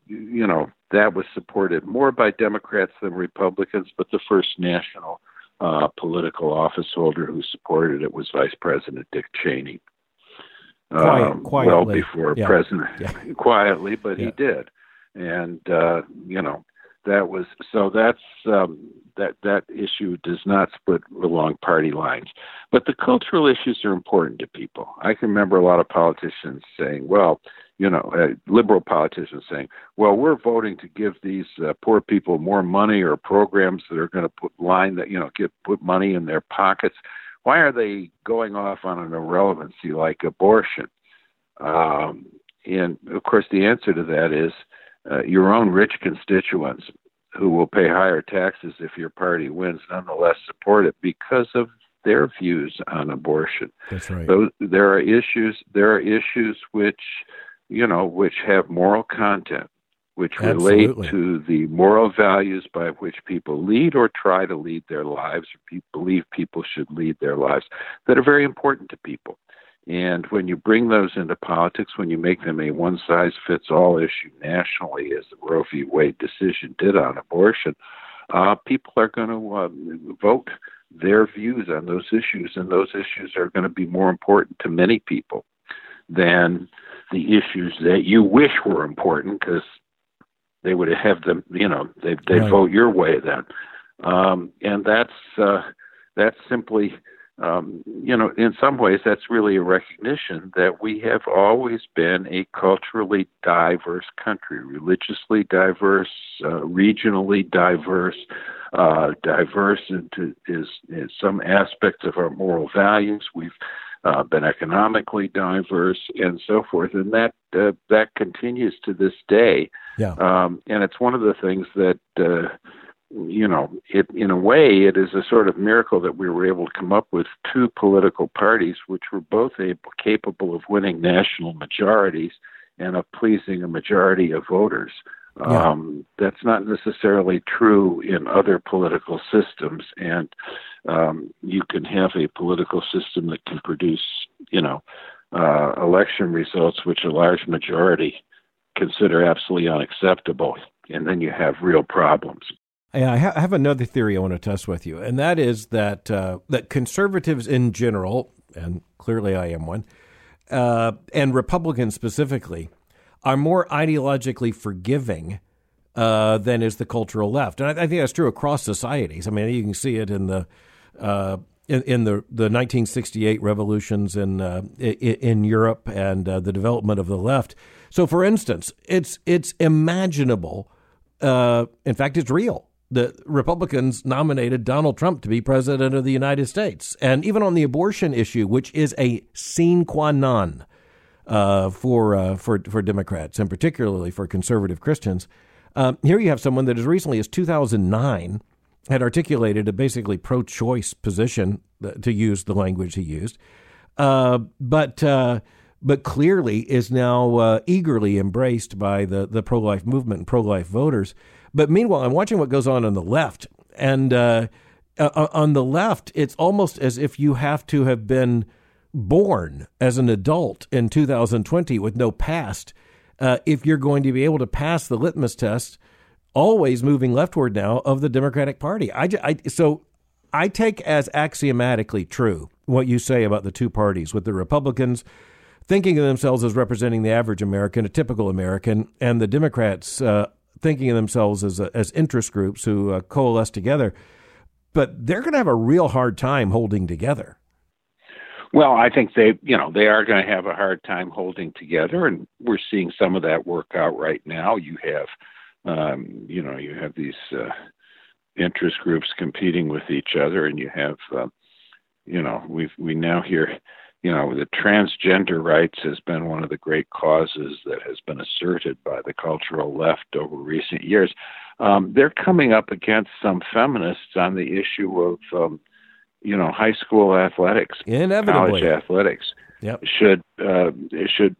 you know, that was supported more by Democrats than Republicans, but the first national uh, political office holder who supported it was Vice President Dick Cheney. Quiet, um, well before yeah. President yeah. quietly, but yeah. he did, and uh, you know that was so. That's um, that that issue does not split along party lines, but the cultural issues are important to people. I can remember a lot of politicians saying, "Well, you know, uh, liberal politicians saying, "Well, we're voting to give these uh, poor people more money or programs that are going to put line that you know get put money in their pockets." Why are they going off on an irrelevancy like abortion? Um, and of course, the answer to that is uh, your own rich constituents who will pay higher taxes if your party wins nonetheless support it because of their views on abortion. That's right. So there are issues. There are issues which, you know, which have moral content which relate Absolutely. to the moral values by which people lead or try to lead their lives, or pe- believe people should lead their lives, that are very important to people. And when you bring those into politics, when you make them a one size fits all issue nationally, as the Roe v. Wade decision did on abortion, uh, people are going to uh, vote their views on those issues, and those issues are going to be more important to many people than the issues that you wish were important because they would have them, you know, they they right. vote your way then, um, and that's uh, that's simply, um, you know, in some ways that's really a recognition that we have always been a culturally diverse country, religiously diverse, uh, regionally diverse, uh, diverse into is, is some aspects of our moral values. We've uh, been economically diverse and so forth, and that uh, that continues to this day. Yeah. Um, and it's one of the things that uh, you know, it in a way, it is a sort of miracle that we were able to come up with two political parties which were both able, capable of winning national majorities and of pleasing a majority of voters. Yeah. Um, that's not necessarily true in other political systems, and um, you can have a political system that can produce, you know, uh, election results which a large majority consider absolutely unacceptable, and then you have real problems. Yeah, I have another theory I want to test with you, and that is that uh, that conservatives in general, and clearly I am one, uh, and Republicans specifically, are more ideologically forgiving uh, than is the cultural left, and I, I, think that's true across societies. I mean, you can see it in the uh, in, in, the the 1968 revolutions in uh, in, Europe and uh, the development of the left. So, for instance, it's it's imaginable. in fact, it's real the Republicans nominated Donald Trump to be president of the United States. And even on the abortion issue, which is a sine qua non uh, for, uh, for, for Democrats and particularly for conservative Christians, uh, here you have someone that as recently as 2009 had articulated a basically pro choice position, uh, to use the language he used, uh, but uh, but clearly is now eagerly embraced by the, the pro life movement and pro life voters. But meanwhile, I'm watching what goes on on the left, and uh, uh, on the left, it's almost as if you have to have been born as an adult in 2020 with no past uh, if you're going to be able to pass the litmus test. Always moving leftward now of the Democratic Party. I, I so I take as axiomatically true what you say about the two parties, with the Republicans thinking of themselves as representing the average American, a typical American, and the Democrats uh, thinking of themselves as, a, as interest groups who uh, coalesce together, but they're going to have a real hard time holding together. Well, I think they, you know, they are going to have a hard time holding together, and we're seeing some of that work out right now. You have, um, you know, you have these uh, interest groups competing with each other, and you have, uh, you know, we we now hear you know, the transgender rights has been one of the great causes that has been asserted by the cultural left over recent years. Um, they're coming up against some feminists on the issue of, um, you know, high school athletics, Inevitably. college athletics. Yep. Should uh, should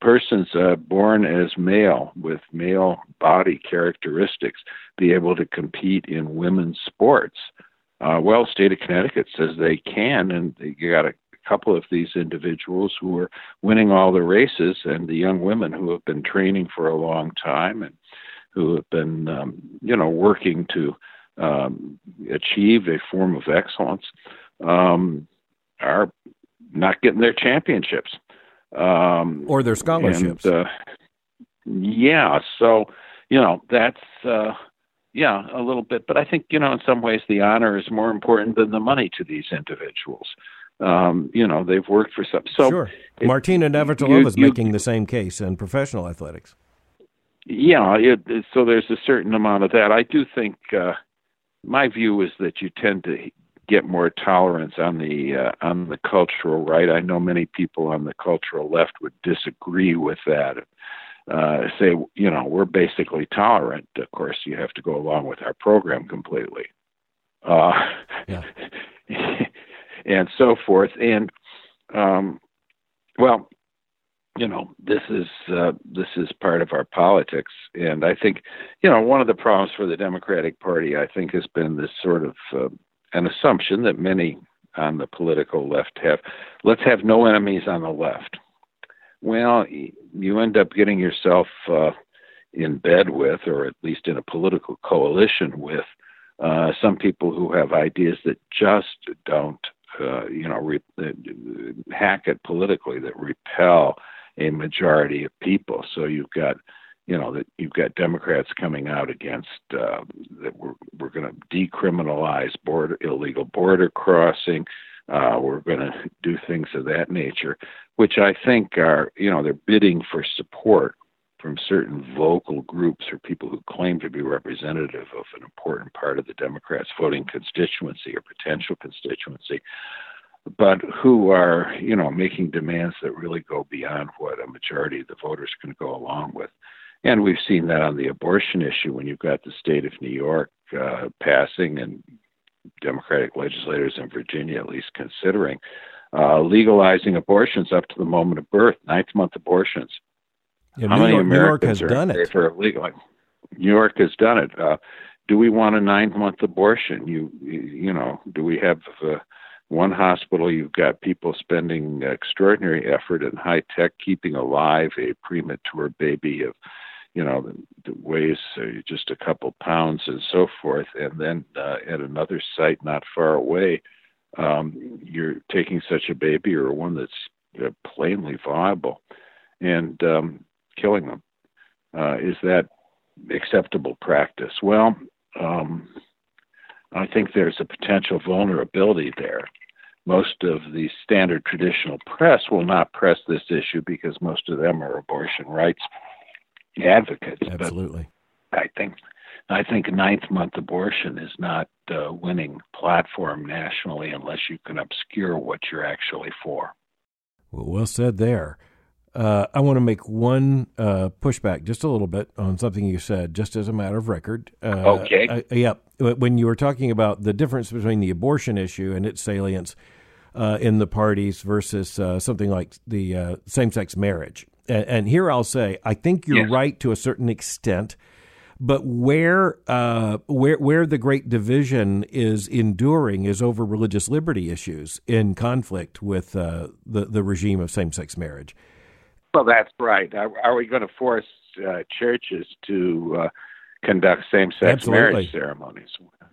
persons uh, born as male with male body characteristics be able to compete in women's sports? Uh, well, state of Connecticut says they can, and you got a couple of these individuals who are winning all the races and the young women who have been training for a long time and who have been, um, you know, working to um, achieve a form of excellence um, are not getting their championships um, or their scholarships. And, uh, yeah, so you know that's uh, yeah a little bit, but I think you know in some ways the honor is more important than the money to these individuals um, you know they've worked for some. So sure, it, Martina Navratilova is making the same case in professional athletics. Yeah, it, so there's a certain amount of that. I do think uh, my view is that you tend to get more tolerance on the uh, on the cultural right. I know many people on the cultural left would disagree with that. Uh, say, you know, we're basically tolerant. Of course, you have to go along with our program completely. Uh, yeah. and so forth. And um, well, you know, this is uh, this is part of our politics, and I think, you know, one of the problems for the Democratic Party, I think, has been this sort of uh, an assumption that many on the political left have: let's have no enemies on the left. Well, you end up getting yourself uh, in bed with, or at least in a political coalition with, uh, some people who have ideas that just don't uh, you know, re- uh, hack it politically that repel a majority of people. So you've got, you know, that you've got Democrats coming out against uh, that we're we're going to decriminalize border illegal border crossing. Uh, we're going to do things of that nature, which I think are, you know, they're bidding for support from certain vocal groups or people who claim to be representative of an important part of the Democrats' voting constituency or potential constituency. But who are you know making demands that really go beyond what a majority of the voters can go along with. And we've seen that on the abortion issue when you've got the state of New York uh, passing and Democratic legislators in Virginia at least considering uh, legalizing abortions up to the moment of birth, ninth month abortions. Yeah, How New many York, Americans New York has done it. For legal, New York has done it. Uh, do we want a nine month abortion? You, you know, do we have uh, one hospital? You've got people spending extraordinary effort and high tech keeping alive a premature baby of, you know, that weighs uh, just a couple pounds and so forth. And then uh, at another site not far away, um, you're taking such a baby or one that's uh, plainly viable and um, killing them. Uh, is that acceptable practice? Well, um, I think there's a potential vulnerability there. Most of the standard traditional press will not press this issue because most of them are abortion rights advocates. Absolutely. But I think I think ninth month abortion is not a winning platform nationally unless you can obscure what you're actually for. Well, well said there. Uh, I want to make one uh, pushback just a little bit on something you said, just as a matter of record. Uh, okay. Uh, yeah. When you were talking about the difference between the abortion issue and its salience uh, in the parties versus uh, something like the same sex marriage. And, and, here I'll say, I think you're yes. right to a certain extent. But where uh, where where the great division is enduring is over religious liberty issues in conflict with uh, the the regime of same sex marriage. Well, that's right. Are, are we going to force uh, churches to uh, conduct same sex marriage ceremonies?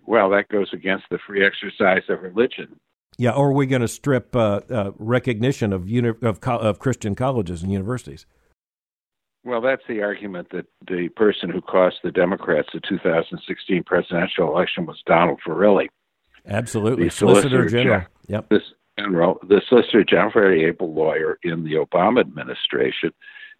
Well, that goes against the free exercise of religion. Yeah, or are we going to strip uh, uh, recognition of, uni- of, co- of Christian colleges and universities? Well, that's the argument that the person who cost the Democrats the 2016 presidential election was Donald Verrilli. Absolutely, the Solicitor, Solicitor General. Yep. This general, the Solicitor General, very able lawyer in the Obama administration.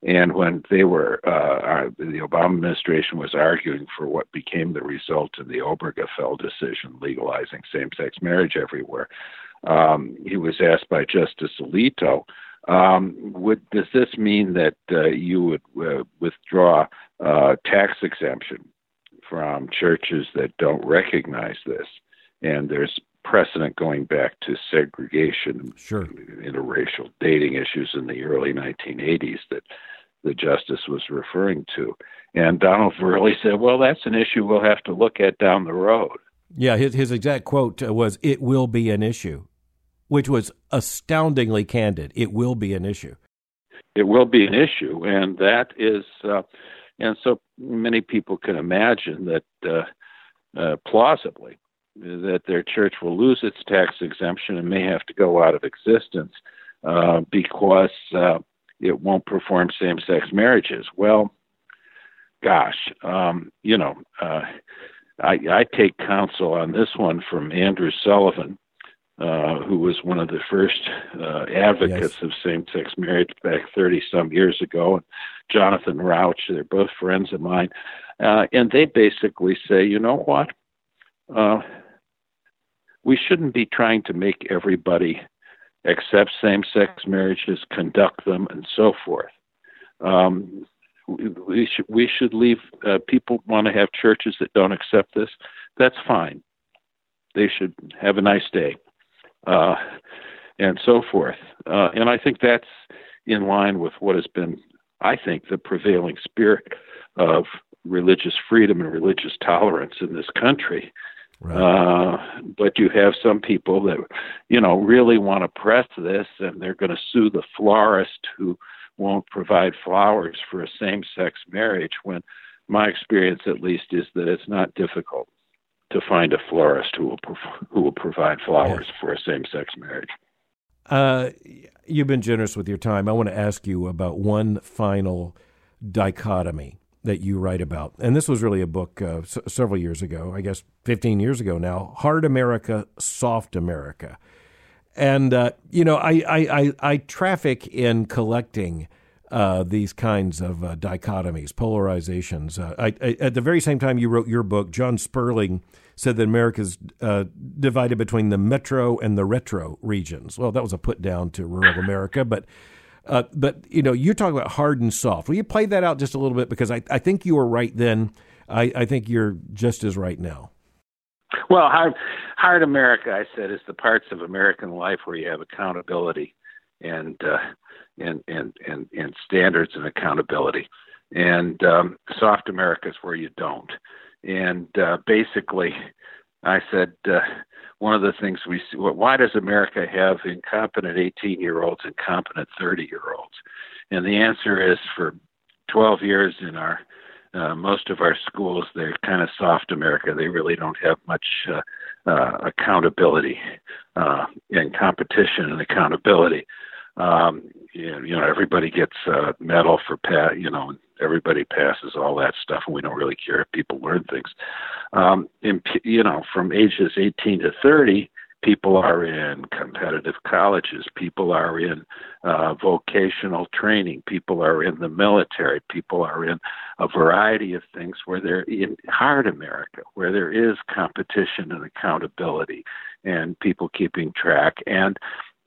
And when they were, uh, the Obama administration was arguing for what became the result of the Obergefell decision, legalizing same sex marriage everywhere, um, he was asked by Justice Alito, um, would, does this mean that uh, you would uh, withdraw uh, tax exemption from churches that don't recognize this? And there's precedent going back to segregation, sure. interracial dating issues in the early 1980s that the justice was referring to. And Donald Verrilli said, "Well, that's an issue we'll have to look at down the road." Yeah, his his exact quote was, "It will be an issue," which was astoundingly candid. It will be an issue. It will be an issue, and that is, uh, and so many people can imagine that uh, uh, plausibly that their church will lose its tax exemption and may have to go out of existence uh, because uh, it won't perform same sex marriages. Well, gosh, um, you know, uh, I, I take counsel on this one from Andrew Sullivan. Uh, who was one of the first uh, advocates yes. of same-sex marriage back 30 some years ago, and Jonathan Rauch. They're both friends of mine, uh, and they basically say, you know what? We shouldn't be trying to make everybody accept same sex marriages, conduct them, and so forth. Um, we, should, we should leave uh, people want to have churches that don't accept this. That's fine. They should have a nice day, uh, and so forth. Uh, and I think that's in line with what has been, I think, the prevailing spirit of religious freedom and religious tolerance in this country. Right. Uh, but you have some people that, you know, really want to press this, and they're going to sue the florist who won't provide flowers for a same-sex marriage. When my experience, at least, is that it's not difficult to find a florist who will who will provide flowers yes. for a same-sex marriage. Uh, you've been generous with your time. I want to ask you about one final dichotomy that you write about. And this was really a book uh, s- several years ago, I guess 15 years ago now Hard America, Soft America. And, uh, you know, I, I, I, I, traffic in collecting uh, these kinds of uh, dichotomies, polarizations. Uh, I, at the very same time you wrote your book, John Sperling said that America's uh, divided between the metro and the retro regions. Well, that was a put down to rural America, but. Uh, but you know, you're talking about hard and soft. Will you play that out just a little bit because I, I think you were right then. I, I think you're just as right now. Well, hard, hard America, I said, is the parts of American life where you have accountability and uh, and, and and and standards and accountability, and um, soft America is where you don't. And uh, basically, I said uh, one of the things we see. Why does America have incompetent 18 year olds and competent 30 year olds? And the answer is for 12 years in our uh, most of our schools, they're kind of soft America. They really don't have much uh, uh, accountability uh, and competition and accountability. Um, you, know, everybody gets a medal for pa- you know, everybody passes all that stuff, and we don't really care if people learn things. Um, and, you know, from ages 18 to 30, people are in competitive colleges, people are in uh, vocational training, people are in the military, people are in a variety of things where they're in hard America, where there is competition and accountability and people keeping track, and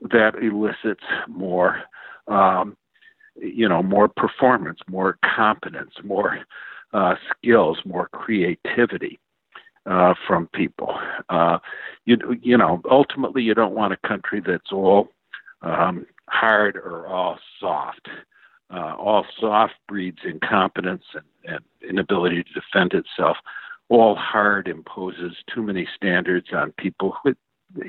that elicits more. Um, you know, more performance, more competence, more uh, skills, more creativity uh, from people. Uh, you you know, ultimately, you don't want a country that's all um, hard or all soft. Uh, all soft breeds incompetence and, and inability to defend itself. All hard imposes too many standards on people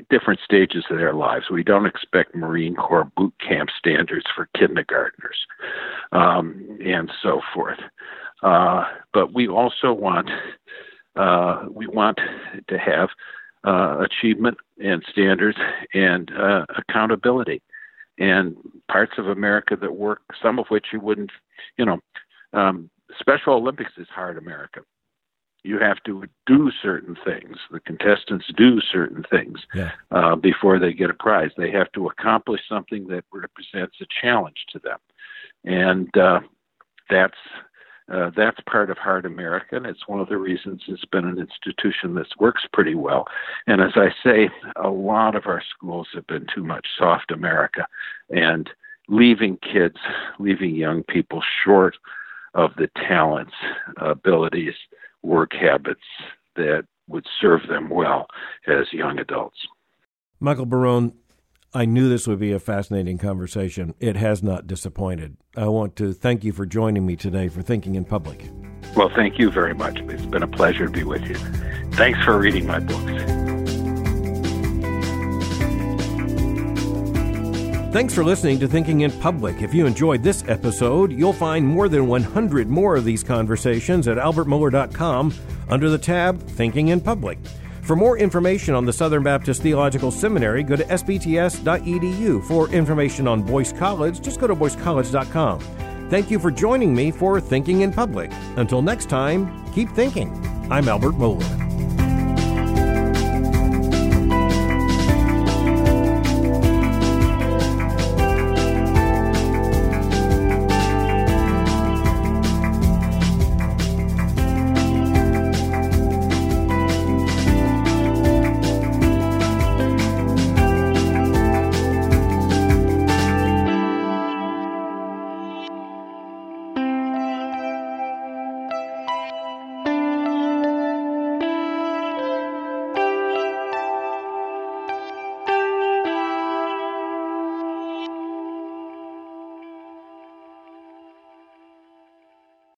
different stages of their lives. We don't expect Marine Corps boot camp standards for kindergartners um, and so forth. Uh, but we also want uh, we want to have uh, achievement and standards and uh, accountability. And parts of America that work, some of which you wouldn't, you know, um, Special Olympics is hard America. You have to do certain things. The contestants do certain things yeah. uh, before they get a prize. They have to accomplish something that represents a challenge to them, and uh, that's uh, that's part of Hard America, and it's one of the reasons it's been an institution that works pretty well. And as I say, a lot of our schools have been too much soft America, and leaving kids, leaving young people short of the talents, abilities, work habits that would serve them well as young adults. Michael Barone, I knew this would be a fascinating conversation. It has not disappointed. I want to thank you for joining me today for Thinking in Public. Well, thank you very much. It's been a pleasure to be with you. Thanks for reading my books. Thanks for listening to Thinking in Public. If you enjoyed this episode, you'll find more than 100 more of these conversations at albertmohler.com under the tab Thinking in Public. For more information on the Southern Baptist Theological Seminary, go to sbts.edu. For information on Boyce College, just go to boycecollege.com. Thank you for joining me for Thinking in Public. Until next time, keep thinking. I'm Albert Mohler.